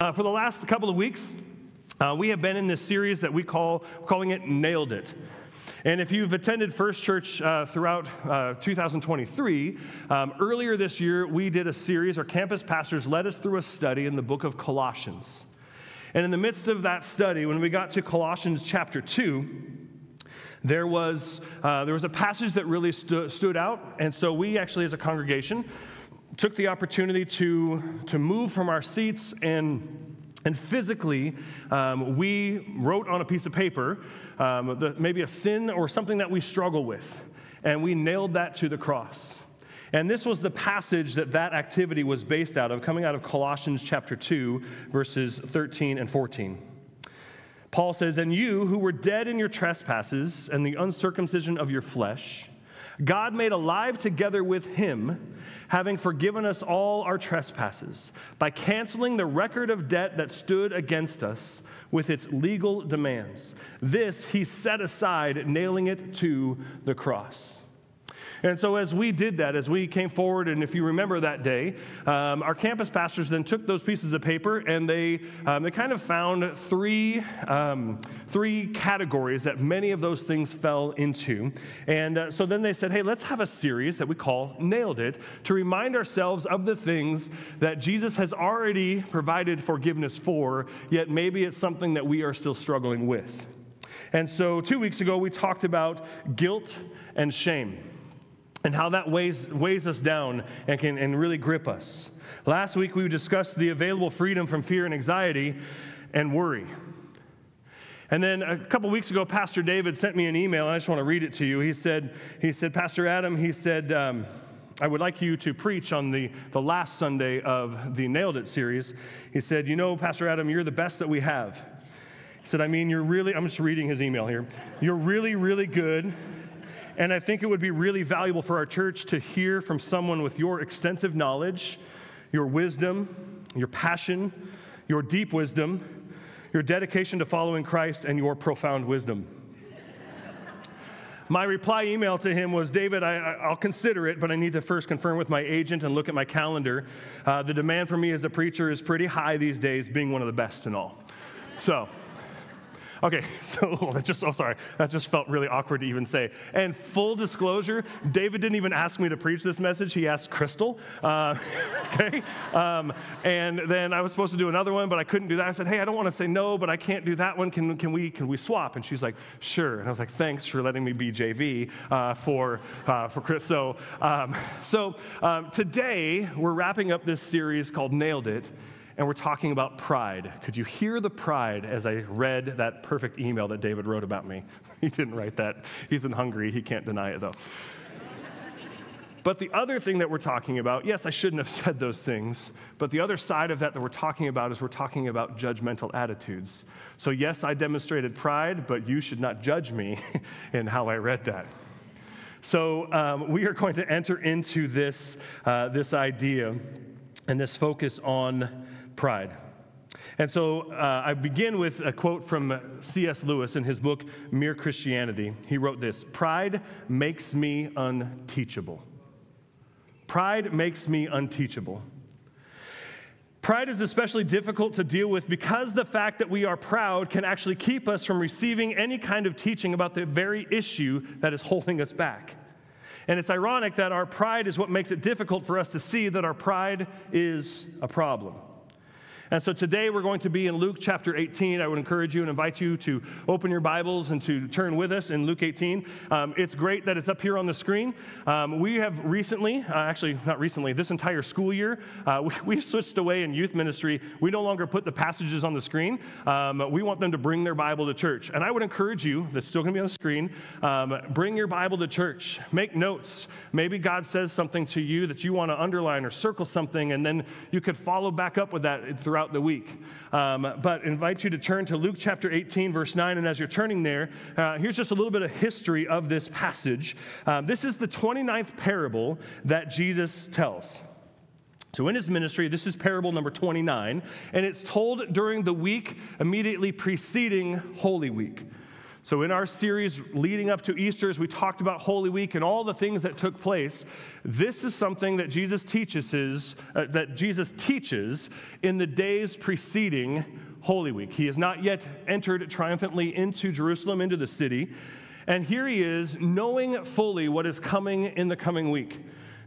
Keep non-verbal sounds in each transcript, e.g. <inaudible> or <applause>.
Uh, for the last couple of weeks, uh, we have been in this series that we call calling it Nailed It. And if you've attended First Church uh, throughout uh, 2023, um, earlier this year we did a series, our campus pastors led us through a study in the book of Colossians. And in the midst of that study, when we got to Colossians chapter 2, there was, uh, there was a passage that really stu- stood out. And so we actually, as a congregation, took the opportunity to, to move from our seats and and physically, um, we wrote on a piece of paper um, the, maybe a sin or something that we struggle with, and we nailed that to the cross. And this was the passage that that activity was based out of, coming out of Colossians chapter 2, verses 13 and 14. Paul says, And you who were dead in your trespasses and the uncircumcision of your flesh, God made alive together with him, having forgiven us all our trespasses, by canceling the record of debt that stood against us with its legal demands. This he set aside, nailing it to the cross. And so, as we did that, as we came forward, and if you remember that day, um, our campus pastors then took those pieces of paper and they, um, they kind of found three, um, three categories that many of those things fell into. And uh, so then they said, hey, let's have a series that we call Nailed It to remind ourselves of the things that Jesus has already provided forgiveness for, yet maybe it's something that we are still struggling with. And so, two weeks ago, we talked about guilt and shame and how that weighs, weighs us down and can and really grip us. Last week, we discussed the available freedom from fear and anxiety and worry. And then a couple weeks ago, Pastor David sent me an email, and I just want to read it to you. He said, he said Pastor Adam, he said, um, I would like you to preach on the, the last Sunday of the Nailed It series. He said, You know, Pastor Adam, you're the best that we have. He said, I mean, you're really, I'm just reading his email here. You're really, really good and I think it would be really valuable for our church to hear from someone with your extensive knowledge, your wisdom, your passion, your deep wisdom, your dedication to following Christ, and your profound wisdom. my reply email to him was David, I, will consider it, but I need to first confirm with my agent and look at my calendar. Uh, the demand for me as a preacher is pretty high these days, being one of the best and all. So, Okay, <laughs> so that just, oh, sorry, that just felt really awkward to even say. And full disclosure, David didn't even ask me to preach this message. He asked Crystal. Uh, <laughs> okay, um, and then I was supposed to do another one, but I couldn't do that. I said, hey, I don't want to say no, but I can't do that one. Can, can, we, can we swap? And she's like, sure. And I was like, thanks for letting me be JV uh, for, uh, for Chris. So, um, so um, today, we're wrapping up this series called Nailed It and we're talking about pride. Could you hear the pride as I read that perfect email that David wrote about me? <laughs> He didn't write that. He's in Hungary. He can't deny it, though. <laughs> But the other thing that we're talking about, yes, I shouldn't have <laughs> said those things, but the other side of that that we're talking about is we're talking about judgmental attitudes. So, yes, I demonstrated pride, but you should not judge me in how I read that. So, um, we are going to enter into this, uh, this idea and this focus on pride. And so uh, I begin with a quote from C.S. Lewis in his book, Mere Christianity. He wrote this Pride makes me unteachable. Pride makes me unteachable. Pride is especially difficult to deal with because the fact that we are proud can actually keep us from receiving any kind of teaching about the very issue that is holding us back. And it's ironic that our pride is what makes it difficult for us to see that our pride is a problem. And so today we're going to be in Luke chapter 18. I would encourage you and invite you to open your Bibles and to turn with us in Luke 18. Um, it's great that it's up here on the screen. Um, we have recently, uh, actually, not recently, this entire school year, uh, <laughs> we, have switched away in youth ministry. We no longer put the passages on the screen. Um, we want them to bring their Bible to church. And I would encourage you, that's still going to be on the screen, um, bring your Bible to church. Make notes. Maybe God says something to you that you want to underline or circle something, and then you could follow back up with that throughout throughout the week. Um, but invite you to turn to Luke chapter 18, verse 9. And as you're turning there, uh, here's just a little bit of history of this passage. Um, this is the 29th parable that Jesus tells. So, in his ministry, this is parable number 29, and it's told during the week immediately preceding Holy Week. So, in our series leading up to Easter, as we talked about Holy Week and all the things that took place, this is something that Jesus teaches, is, uh, that Jesus teaches in the days preceding Holy Week. He has not yet entered triumphantly into Jerusalem, into the city. And here he is, knowing fully what is coming in the coming week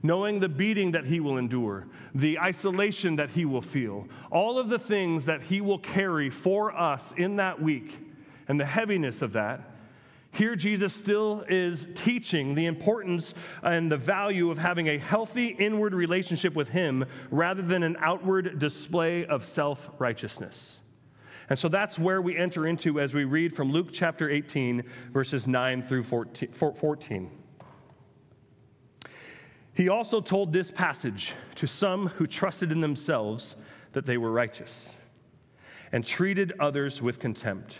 knowing the beating that he will endure, the isolation that he will feel, all of the things that he will carry for us in that week and the heaviness of that, here Jesus still is teaching the importance and the value of having a healthy inward relationship with Him rather than an outward display of self righteousness. And so that's where we enter into as we read from Luke chapter 18, verses 9 through 14. He also told this passage to some who trusted in themselves that they were righteous and treated others with contempt.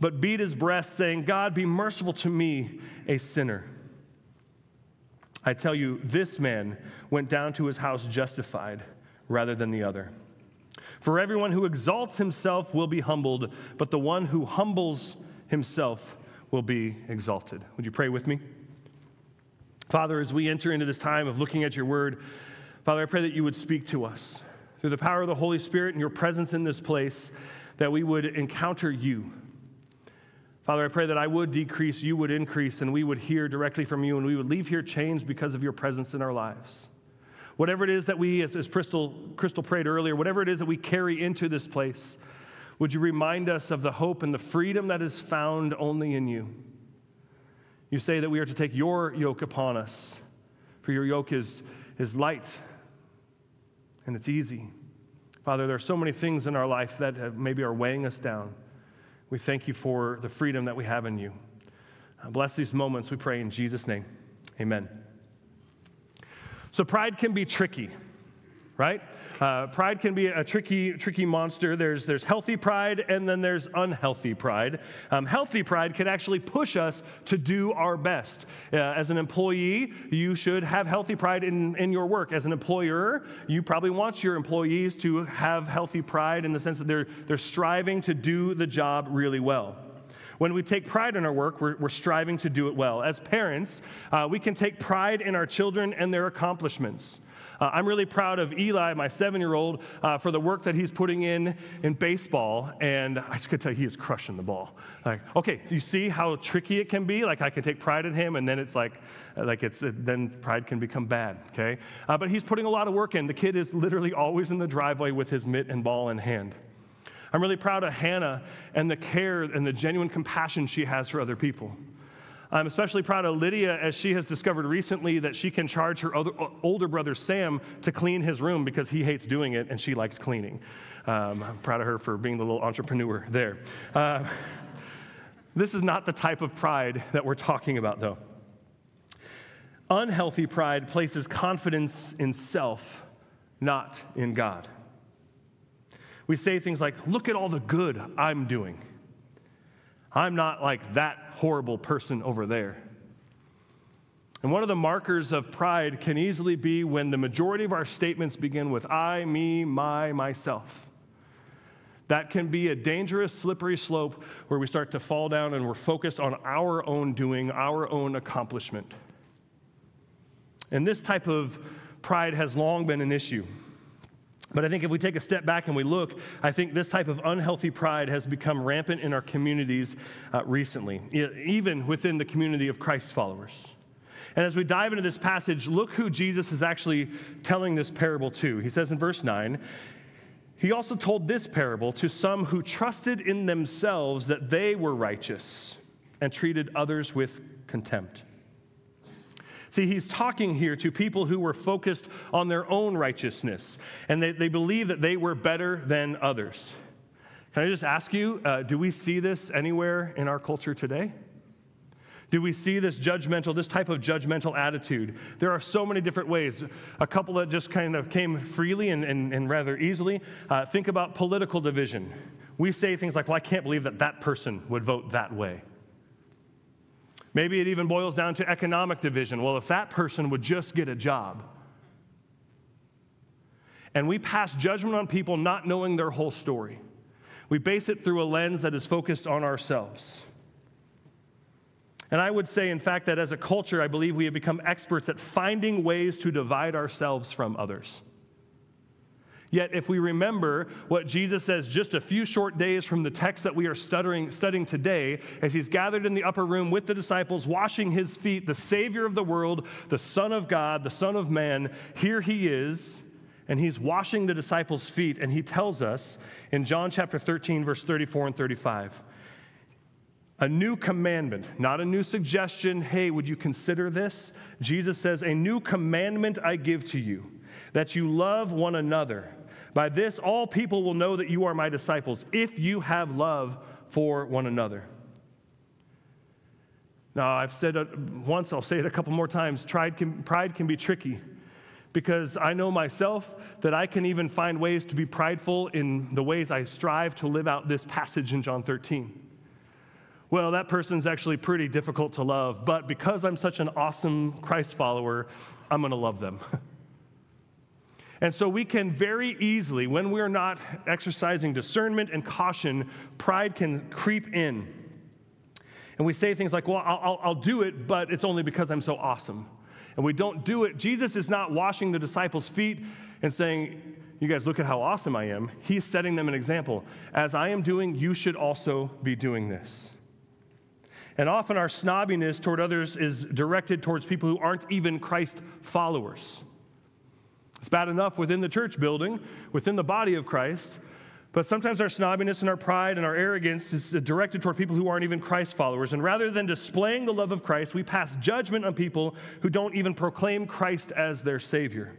but beat his breast, saying, God, be merciful to me, a sinner. I tell you, this man went down to his house justified rather than the other. For everyone who exalts himself will be humbled, but the one who humbles himself will be exalted. Would you pray with me? Father, as we enter into this time of looking at your word, Father, I pray that you would speak to us through the power of the Holy Spirit and your presence in this place, that we would encounter you Father, I pray that I would decrease, you would increase, and we would hear directly from you, and we would leave here changed because of your presence in our lives. Whatever it is that we, as, as Crystal, Crystal prayed earlier, whatever it is that we carry into this place, would you remind us of the hope and the freedom that is found only in you? You say that we are to take your yoke upon us, for your yoke is, is light and it's easy. Father, there are so many things in our life that maybe are weighing us down. We thank you for the freedom that we have in you. Bless these moments, we pray in Jesus' name. Amen. So, pride can be tricky, right? Uh, pride can be a tricky, tricky monster. There's, there's healthy pride and then there's unhealthy pride. Um, healthy pride can actually push us to do our best. Uh, as an employee, you should have healthy pride in, in your work. As an employer, you probably want your employees to have healthy pride in the sense that they're, they're striving to do the job really well. When we take pride in our work, we're, we're striving to do it well. As parents, uh, we can take pride in our children and their accomplishments. Uh, I'm really proud of Eli, my seven year old, uh, for the work that he's putting in in baseball. And I just could tell he is crushing the ball. Like, okay, you see how tricky it can be? Like, I can take pride in him, and then it's like, uh, like it's, then pride can become bad, okay? Uh, but he's putting a lot of work in. The kid is literally always in the driveway with his mitt and ball in hand. I'm really proud of Hannah and the care and the genuine compassion she has for other people. I'm especially proud of Lydia as she has discovered recently that she can charge her other, older brother Sam to clean his room because he hates doing it and she likes cleaning. Um, I'm proud of her for being the little entrepreneur there. Uh, this is not the type of pride that we're talking about, though. Unhealthy pride places confidence in self, not in God. We say things like, Look at all the good I'm doing. I'm not like that horrible person over there. And one of the markers of pride can easily be when the majority of our statements begin with I, me, my, myself. That can be a dangerous, slippery slope where we start to fall down and we're focused on our own doing, our own accomplishment. And this type of pride has long been an issue. But I think if we take a step back and we look, I think this type of unhealthy pride has become rampant in our communities uh, recently, even within the community of Christ followers. And as we dive into this passage, look who Jesus is actually telling this parable to. He says in verse 9, he also told this parable to some who trusted in themselves that they were righteous and treated others with contempt. See, he's talking here to people who were focused on their own righteousness, and they, they believe that they were better than others. Can I just ask you, uh, do we see this anywhere in our culture today? Do we see this judgmental, this type of judgmental attitude? There are so many different ways. A couple that just kind of came freely and, and, and rather easily. Uh, think about political division. We say things like, well, I can't believe that that person would vote that way. Maybe it even boils down to economic division. Well, if that person would just get a job. And we pass judgment on people not knowing their whole story. We base it through a lens that is focused on ourselves. And I would say, in fact, that as a culture, I believe we have become experts at finding ways to divide ourselves from others. Yet, if we remember what Jesus says just a few short days from the text that we are studying, today, as he's gathered in the upper room with the disciples, washing his feet, the Savior of the world, the Son of God, the Son of Man, here he is, and he's washing the disciples' feet, and he tells us in John chapter 13, verse 34 and 35 a new commandment, not a new suggestion. Hey, would you consider this? Jesus says, A new commandment I give to you, that you love one another. By this, all people will know that you are my disciples, if you have love for one another. Now, I've said it once, I'll say it a couple more times pride can, pride can be tricky because I know myself that I can even find ways to be prideful in the ways I strive to live out this passage in John 13 well, that person's actually pretty difficult to love, but because I'm such an awesome Christ follower, I'm going to love them. <laughs> and so we can very easily, when we're not exercising discernment and caution, pride can creep in. And we say things like, well, I'll, I'll, do it, but it's only because I'm so awesome. And we don't do it. Jesus is not washing the disciples' feet and saying, you guys look at how awesome I am. He's setting them an example. As I am doing, you should also be doing this. And often our snobbiness toward others is directed towards people who aren't even Christ followers. It's bad enough within the church building, within the body of Christ, but sometimes our snobbiness and our pride and our arrogance is directed toward people who aren't even Christ followers. And rather than displaying the love of Christ, we pass judgment on people who don't even proclaim Christ as their Savior.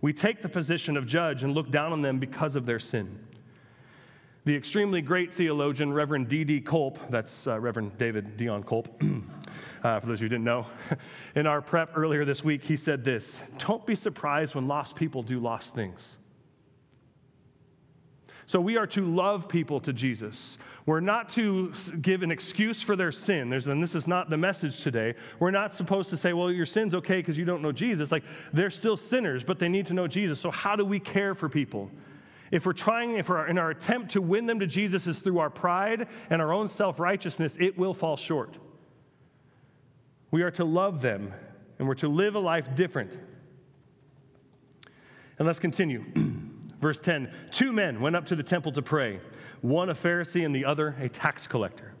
We take the position of judge and look down on them because of their sin. The extremely great theologian, Reverend D.D. Culp, that's uh, Reverend David Dion Culp, <clears throat> uh, for those who didn't know, <laughs> in our prep earlier this week, he said this Don't be surprised when lost people do lost things. So we are to love people to Jesus. We're not to give an excuse for their sin. There's, and this is not the message today. We're not supposed to say, well, your sin's okay because you don't know Jesus. Like, they're still sinners, but they need to know Jesus. So, how do we care for people? If we're trying, if we're in our attempt to win them to Jesus is through our pride and our own self righteousness, it will fall short. We are to love them and we're to live a life different. And let's continue. <clears throat> Verse 10 Two men went up to the temple to pray, one a Pharisee and the other a tax collector.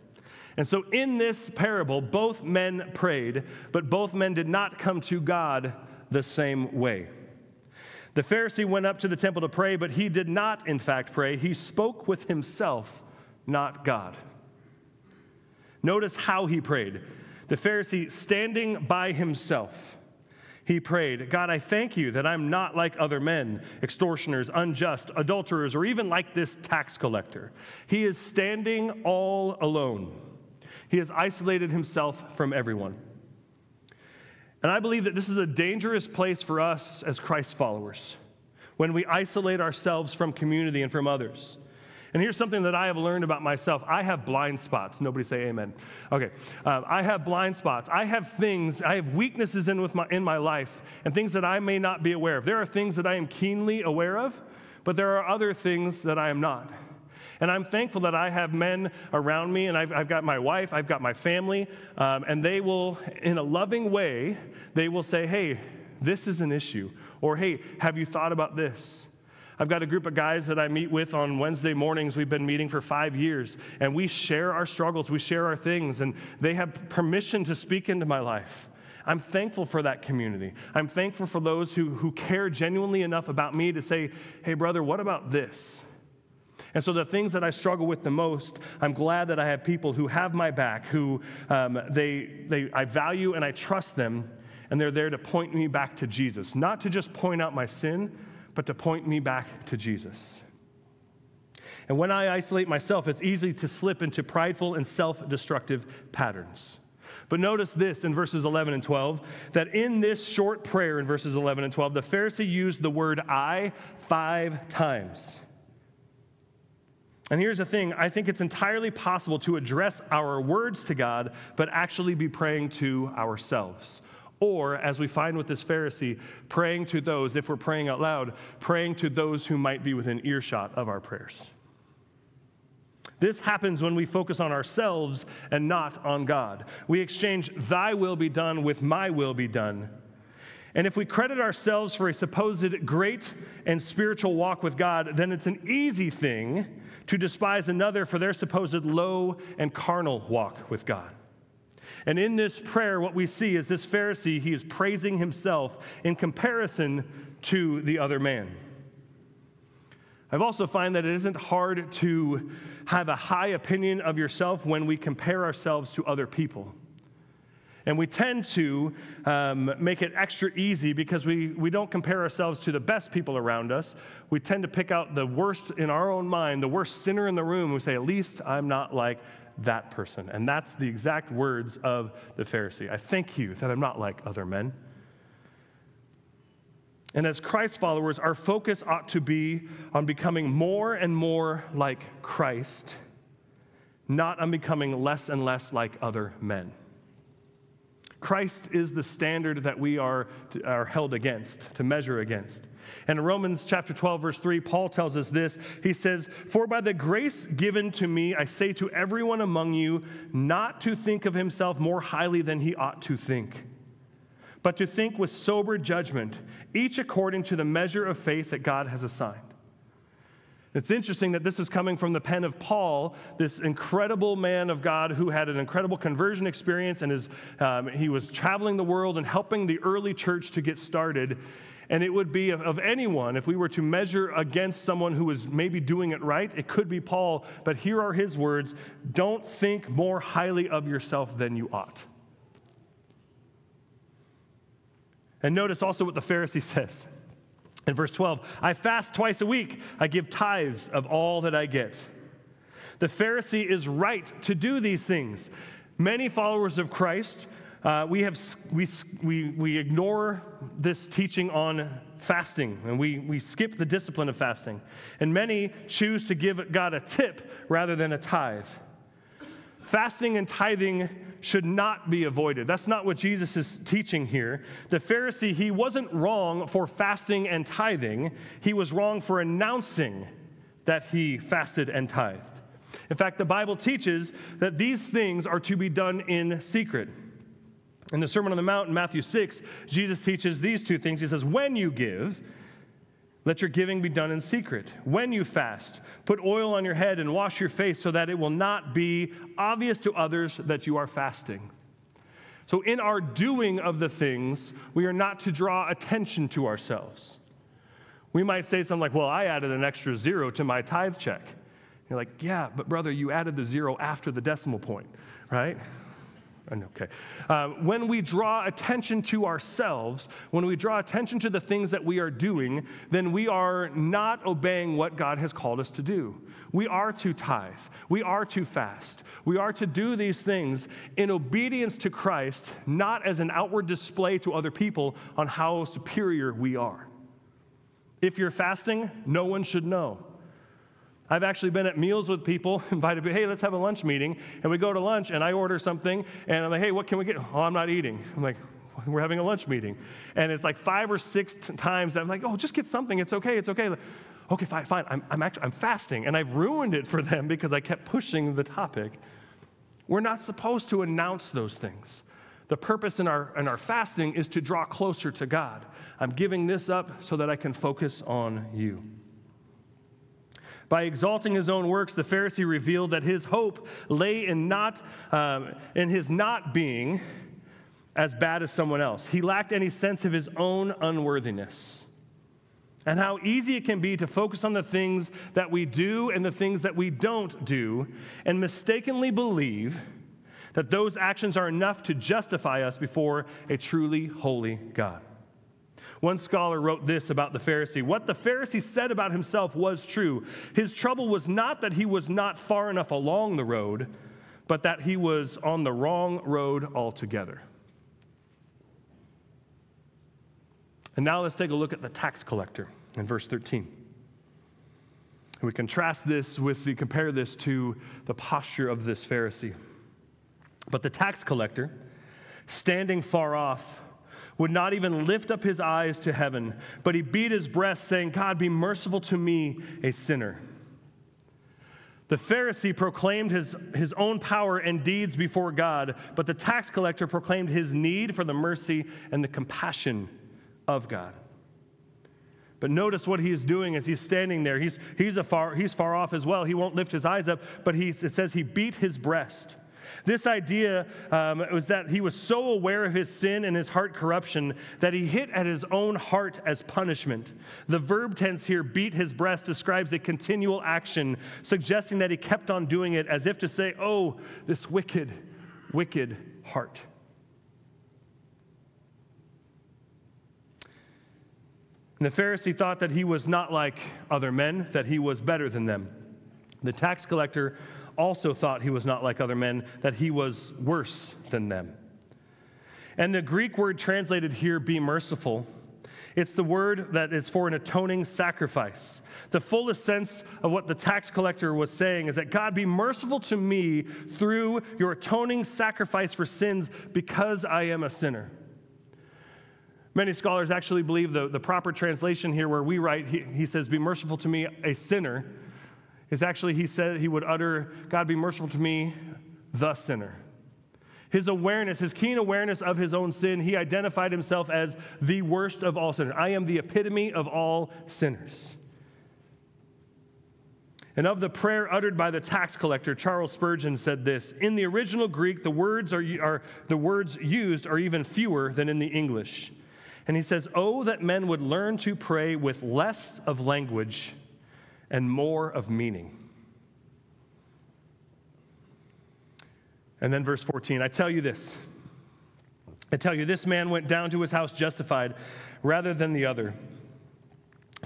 And so in this parable, both men prayed, but both men did not come to God the same way. The Pharisee went up to the temple to pray, but he did not, in fact, pray. He spoke with himself, not God. Notice how he prayed. The Pharisee standing by himself. He prayed, God, I thank you that I'm not like other men, extortioners, unjust, adulterers, or even like this tax collector. He is standing all alone. He has isolated himself from everyone. And I believe that this is a dangerous place for us as Christ followers when we isolate ourselves from community and from others. And here's something that I have learned about myself I have blind spots. Nobody say amen. Okay. Um, I have blind spots. I have things, I have weaknesses in, with my, in my life and things that I may not be aware of. There are things that I am keenly aware of, but there are other things that I am not. And I'm thankful that I have men around me, and I've, I've got my wife, I've got my family, um, and they will, in a loving way, they will say, hey, this is an issue. Or, hey, have you thought about this? I've got a group of guys that I meet with on Wednesday mornings. We've been meeting for five years, and we share our struggles, we share our things, and they have permission to speak into my life. I'm thankful for that community. I'm thankful for those who, who care genuinely enough about me to say, hey, brother, what about this? And so, the things that I struggle with the most, I'm glad that I have people who have my back, who um, they, they, I value and I trust them, and they're there to point me back to Jesus. Not to just point out my sin, but to point me back to Jesus. And when I isolate myself, it's easy to slip into prideful and self destructive patterns. But notice this in verses 11 and 12 that in this short prayer in verses 11 and 12, the Pharisee used the word I five times. And here's the thing I think it's entirely possible to address our words to God, but actually be praying to ourselves. Or, as we find with this Pharisee, praying to those, if we're praying out loud, praying to those who might be within earshot of our prayers. This happens when we focus on ourselves and not on God. We exchange thy will be done with my will be done. And if we credit ourselves for a supposed great and spiritual walk with God, then it's an easy thing to despise another for their supposed low and carnal walk with God. And in this prayer, what we see is this Pharisee, he is praising himself in comparison to the other man. I've also find that it isn't hard to have a high opinion of yourself when we compare ourselves to other people. And we tend to um, make it extra easy because we, we don't compare ourselves to the best people around us. We tend to pick out the worst in our own mind, the worst sinner in the room. We say, at least I'm not like that person. And that's the exact words of the Pharisee. I thank you that I'm not like other men. And as Christ followers, our focus ought to be on becoming more and more like Christ, not on becoming less and less like other men. Christ is the standard that we are, are held against, to measure against. And in Romans chapter 12, verse 3, Paul tells us this. He says, For by the grace given to me, I say to everyone among you, not to think of himself more highly than he ought to think, but to think with sober judgment, each according to the measure of faith that God has assigned. It's interesting that this is coming from the pen of Paul, this incredible man of God who had an incredible conversion experience and is, um, he was traveling the world and helping the early church to get started. And it would be of, of anyone, if we were to measure against someone who was maybe doing it right, it could be Paul. But here are his words Don't think more highly of yourself than you ought. And notice also what the Pharisee <laughs> says. In verse 12, I fast twice a week. I give tithes of all that I get. The Pharisee is right to do these things. Many followers of Christ, uh, we, have, we, we, we ignore this teaching on fasting and we, we skip the discipline of fasting. And many choose to give God a tip rather than a tithe. Fasting and tithing should not be avoided. That's not what Jesus is teaching here. The Pharisee, he wasn't wrong for fasting and tithing, he was wrong for announcing that he fasted and tithed. In fact, the Bible teaches that these things are to be done in secret. In the Sermon on the Mount in Matthew 6, Jesus teaches these two things. He says, When you give, let your giving be done in secret. When you fast, put oil on your head and wash your face so that it will not be obvious to others that you are fasting. So, in our doing of the things, we are not to draw attention to ourselves. We might say something like, Well, I added an extra zero to my tithe check. You're like, Yeah, but brother, you added the zero after the decimal point, right? Okay. Uh, when we draw attention to ourselves, when we draw attention to the things that we are doing, then we are not obeying what God has called us to do. We are to tithe. We are to fast. We are to do these things in obedience to Christ, not as an outward display to other people on how superior we are. If you're fasting, no one should know. I've actually been at meals with people, <laughs> invited, hey, let's have a lunch meeting. And we go to lunch, and I order something, and I'm like, hey, what can we get? Oh, I'm not eating. I'm like, we're having a lunch meeting. And it's like five or six times I'm like, oh, just get something. It's okay. It's okay. Okay, fine, fine. I'm, I'm actually, I'm fasting. And I've ruined it for them because I kept pushing the topic. We're not supposed to announce those things. The purpose in our, in our fasting is to draw closer to God. I'm giving this up so that I can focus on you. By exalting his own works, the Pharisee revealed that his hope lay in, not, um, in his not being as bad as someone else. He lacked any sense of his own unworthiness. And how easy it can be to focus on the things that we do and the things that we don't do, and mistakenly believe that those actions are enough to justify us before a truly holy God. One scholar wrote this about the Pharisee What the Pharisee said about himself was true. His trouble was not that he was not far enough along the road, but that he was on the wrong road altogether. And now let's take a look at the tax collector in verse 13. And we contrast this with the compare this to the posture of this Pharisee. But the tax collector, standing far off, would not even lift up his eyes to heaven, but he beat his breast, saying, God, be merciful to me, a sinner. The Pharisee proclaimed his, his own power and deeds before God, but the tax collector proclaimed his need for the mercy and the compassion of God. But notice what he's doing as he's standing there. He's, he's, far, he's far off as well. He won't lift his eyes up, but he, it says he beat his breast. This idea um, was that he was so aware of his sin and his heart corruption that he hit at his own heart as punishment. The verb tense here, beat his breast, describes a continual action, suggesting that he kept on doing it as if to say, Oh, this wicked, wicked heart. And the Pharisee thought that he was not like other men, that he was better than them. The tax collector also thought he was not like other men, that he was worse than them. And the Greek word translated here, be merciful, it's the word that is for an atoning sacrifice. The fullest sense of what the tax collector was saying is that God, be merciful to me through your atoning sacrifice for sins because I am a sinner. Many scholars actually believe the, the proper translation here, where we write, he, he says, Be merciful to me, a sinner, is actually he said he would utter, God be merciful to me, the sinner. His awareness, his keen awareness of his own sin, he identified himself as the worst of all sinners. I am the epitome of all sinners. And of the prayer uttered by the tax collector, Charles Spurgeon said this In the original Greek, the words, are, are, the words used are even fewer than in the English. And he says, Oh, that men would learn to pray with less of language and more of meaning. And then verse 14 I tell you this. I tell you, this man went down to his house justified rather than the other.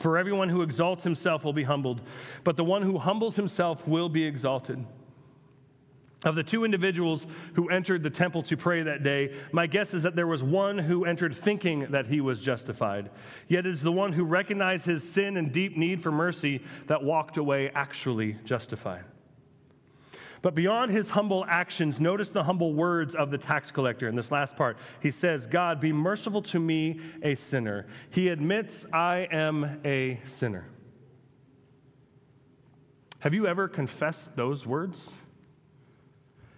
For everyone who exalts himself will be humbled, but the one who humbles himself will be exalted. Of the two individuals who entered the temple to pray that day, my guess is that there was one who entered thinking that he was justified. Yet it is the one who recognized his sin and deep need for mercy that walked away actually justified. But beyond his humble actions, notice the humble words of the tax collector in this last part. He says, God, be merciful to me, a sinner. He admits, I am a sinner. Have you ever confessed those words?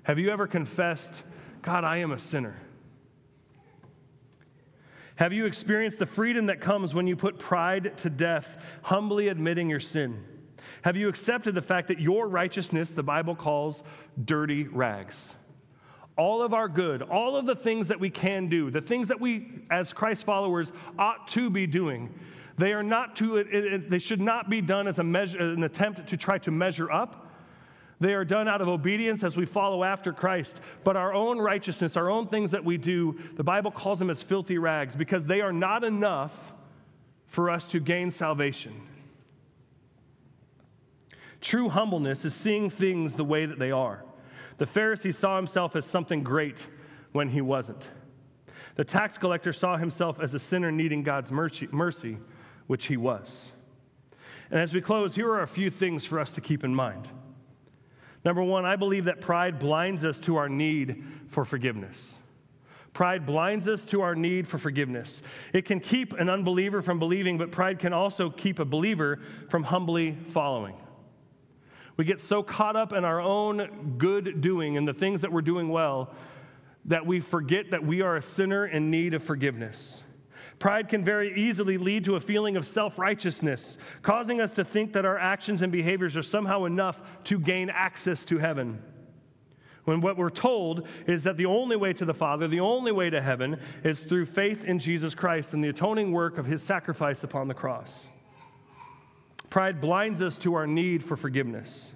Have you ever confessed, God, I am a sinner? Have you experienced the freedom that comes when you put pride to death, humbly admitting your sin? Have you accepted the fact that your righteousness, the Bible calls dirty rags? All of our good, all of the things that we can do, the things that we as Christ followers ought to be doing, they are not to, it, it, they should not be done as a measure, an attempt to try to measure up they are done out of obedience as we follow after Christ. But our own righteousness, our own things that we do, the Bible calls them as filthy rags because they are not enough for us to gain salvation. True humbleness is seeing things the way that they are. The Pharisee saw himself as something great when he wasn't. The tax collector saw himself as a sinner needing God's mercy, mercy, which he was. And as we close, here are a few things for us to keep in mind. Number one, I believe that pride blinds us to our need for forgiveness. Pride blinds us to our need for forgiveness. It can keep an unbeliever from believing, but pride can also keep a believer from humbly following. We get so caught up in our own good doing and the things that we're doing well that we forget that we are a sinner in need of forgiveness. Pride can very easily lead to a feeling of self righteousness, causing us to think that our actions and behaviors are somehow enough to gain access to heaven. When what we're told is that the only way to the Father, the only way to heaven, is through faith in Jesus Christ and the atoning work of his sacrifice upon the cross. Pride blinds us to our need for forgiveness.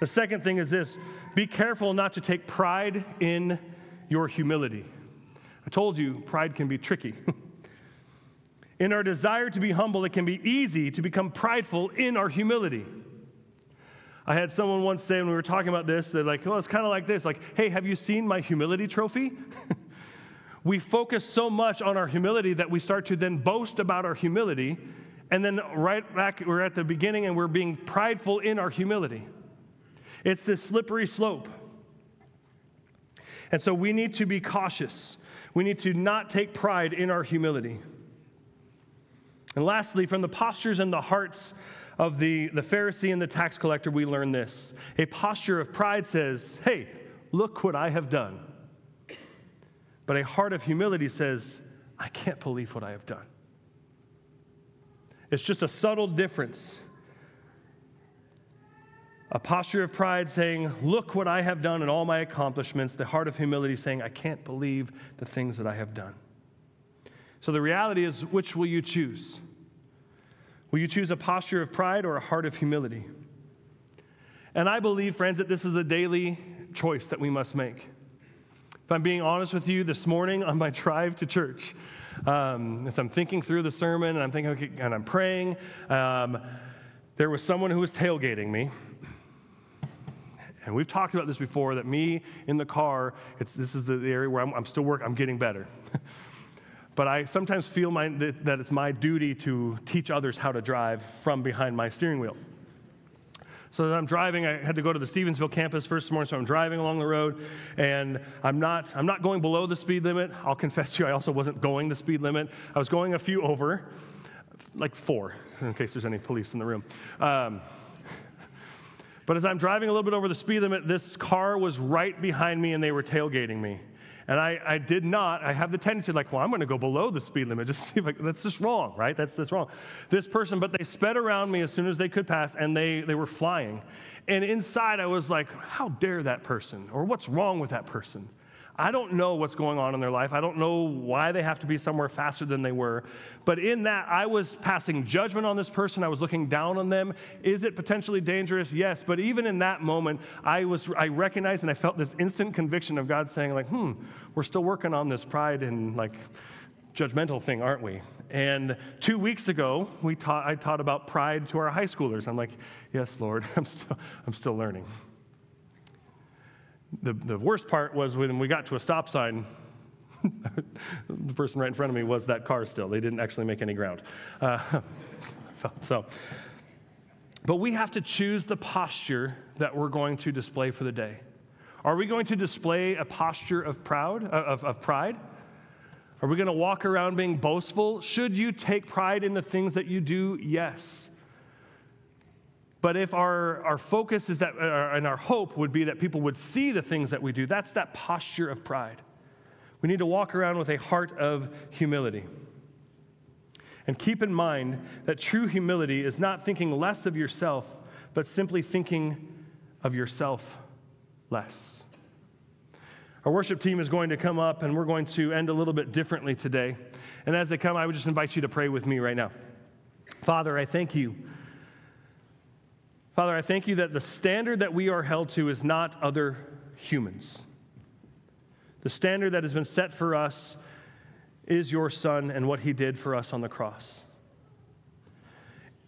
The second thing is this be careful not to take pride in your humility. I told you, pride can be tricky. <laughs> in our desire to be humble, it can be easy to become prideful in our humility. I had someone once say when we were talking about this, they're like, well, it's kind of like this like, hey, have you seen my humility trophy? <laughs> we focus so much on our humility that we start to then boast about our humility. And then right back, we're at the beginning and we're being prideful in our humility. It's this slippery slope. And so we need to be cautious. We need to not take pride in our humility. And lastly, from the postures and the hearts of the, the Pharisee and the tax collector, we learn this. A posture of pride says, Hey, look what I have done. But a heart of humility says, I can't believe what I have done. It's just a subtle difference. A posture of pride saying, Look what I have done and all my accomplishments. The heart of humility saying, I can't believe the things that I have done. So the reality is, which will you choose? Will you choose a posture of pride or a heart of humility? And I believe, friends, that this is a daily choice that we must make. If I'm being honest with you, this morning on my drive to church, um, as I'm thinking through the sermon and I'm thinking, okay, and I'm praying, um, there was someone who was tailgating me. And we've talked about this before that me in the car, it's, this is the, area where I'm, I'm still working, I'm getting better. <laughs> but I sometimes feel my, that, that it's my duty to teach others how to drive from behind my steering wheel. So I'm driving, I had to go to the Stevensville campus first morning, so I'm driving along the road, and I'm not, I'm not going below the speed limit. I'll confess to you, I also wasn't going the speed limit. I was going a few over, like four, in case there's any police in the room. Um, but as I'm driving a little bit over the speed limit, this car was right behind me and they were tailgating me. And I, I did not, I have the tendency like, well, I'm going to go below the speed limit, <laughs> just see if I, that's just wrong, right? That's, that's wrong. This person, but they sped around me as soon as they could pass and they, they were flying. And inside I was like, how dare that person? Or what's wrong with that person? I don't know what's going on in their life. I don't know why they have to be somewhere faster than they were. But in that, I was passing judgment on this person. I was looking down on them. Is it potentially dangerous? Yes. But even in that moment, I was I recognized and I felt this instant conviction of God saying, like, hmm, we're still working on this pride and like judgmental thing, aren't we? And two weeks ago, we taught, I taught about pride to our high schoolers. I'm like, yes, Lord, <laughs> I'm still, I'm still learning the, the worst part was when we got to a stop sign, <laughs> the person right in front of me was that car still. They didn't actually make any ground. Uh, <laughs> so, but we have to choose the posture that we're going to display for the day. Are we going to display a posture of proud, of, of pride? Are we going to walk around being boastful? Should you take pride in the things that you do? Yes. But if our, our focus is that, uh, and our hope would be that people would see the things that we do, that's that posture of pride. We need to walk around with a heart of humility. And keep in mind that true humility is not thinking less of yourself, but simply thinking of yourself less. Our worship team is going to come up and we're going to end a little bit differently today. And as they come, I would just invite you to pray with me right now. Father, I thank you Father, I thank you that the standard that we are held to is not other humans. The standard that has been set for us is your Son and what he did for us on the cross.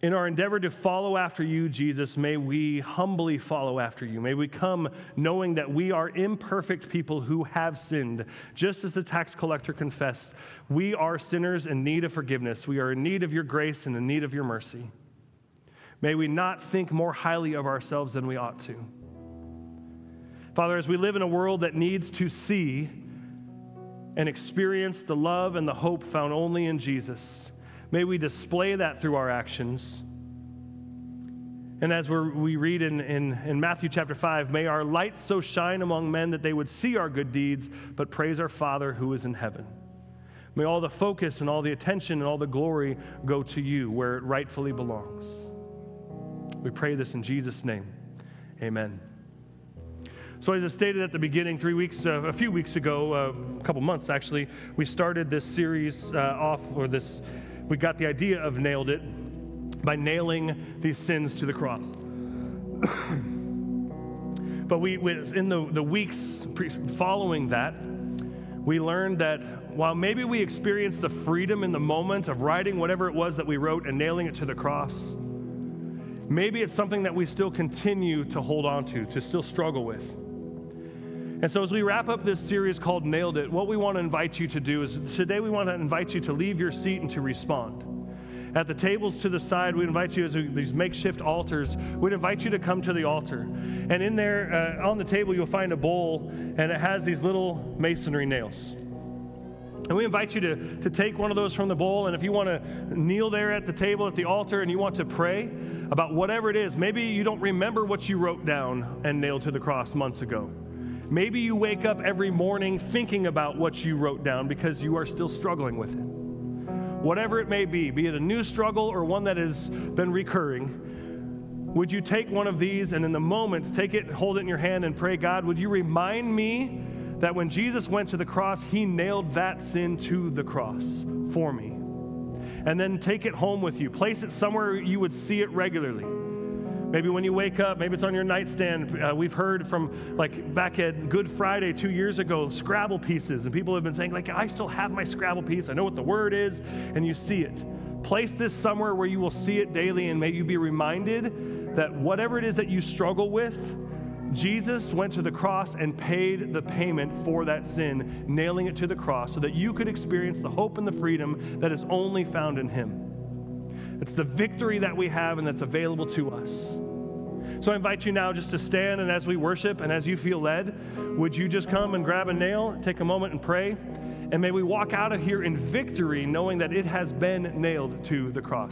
In our endeavor to follow after you, Jesus, may we humbly follow after you. May we come knowing that we are imperfect people who have sinned. Just as the tax collector confessed, we are sinners in need of forgiveness. We are in need of your grace and in need of your mercy. May we not think more highly of ourselves than we ought to. Father, as we live in a world that needs to see and experience the love and the hope found only in Jesus, may we display that through our actions. And as we read in, in, in Matthew chapter 5, may our light so shine among men that they would see our good deeds, but praise our Father who is in heaven. May all the focus and all the attention and all the glory go to you where it rightfully belongs. We pray this in Jesus' name. Amen. So, as I stated at the beginning, three weeks, uh, a few weeks ago, uh, a couple months actually, we started this series uh, off, or this, we got the idea of nailed it by nailing these sins to the cross. <coughs> but we, in the, the weeks following that, we learned that while maybe we experienced the freedom in the moment of writing whatever it was that we wrote and nailing it to the cross, Maybe it's something that we still continue to hold on to, to still struggle with. And so, as we wrap up this series called Nailed It, what we want to invite you to do is today we want to invite you to leave your seat and to respond. At the tables to the side, we invite you as these makeshift altars. We'd invite you to come to the altar. And in there, uh, on the table, you'll find a bowl, and it has these little masonry nails. And we invite you to, to take one of those from the bowl. And if you want to kneel there at the table at the altar and you want to pray about whatever it is, maybe you don't remember what you wrote down and nailed to the cross months ago. Maybe you wake up every morning thinking about what you wrote down because you are still struggling with it whatever it may be, be it a new struggle or one that has been recurring, would you take one of these and in the moment take it, hold it in your hand and pray, God, would you remind me that when Jesus went to the cross, he nailed that sin to the cross for me? And then take it home with you. Place it somewhere you would see it regularly. Maybe when you wake up, maybe it's on your nightstand. Uh, we've heard from, like, back at Good Friday two years ago, Scrabble pieces. And people have been saying, like, I still have my Scrabble piece. I know what the word is. And you see it. Place this somewhere where you will see it daily. And may you be reminded that whatever it is that you struggle with, Jesus went to the cross and paid the payment for that sin, nailing it to the cross so that you could experience the hope and the freedom that is only found in Him. It's the victory that we have and that's available to us. So I invite you now just to stand and as we worship and as you feel led, would you just come and grab a nail, take a moment and pray? And may we walk out of here in victory knowing that it has been nailed to the cross.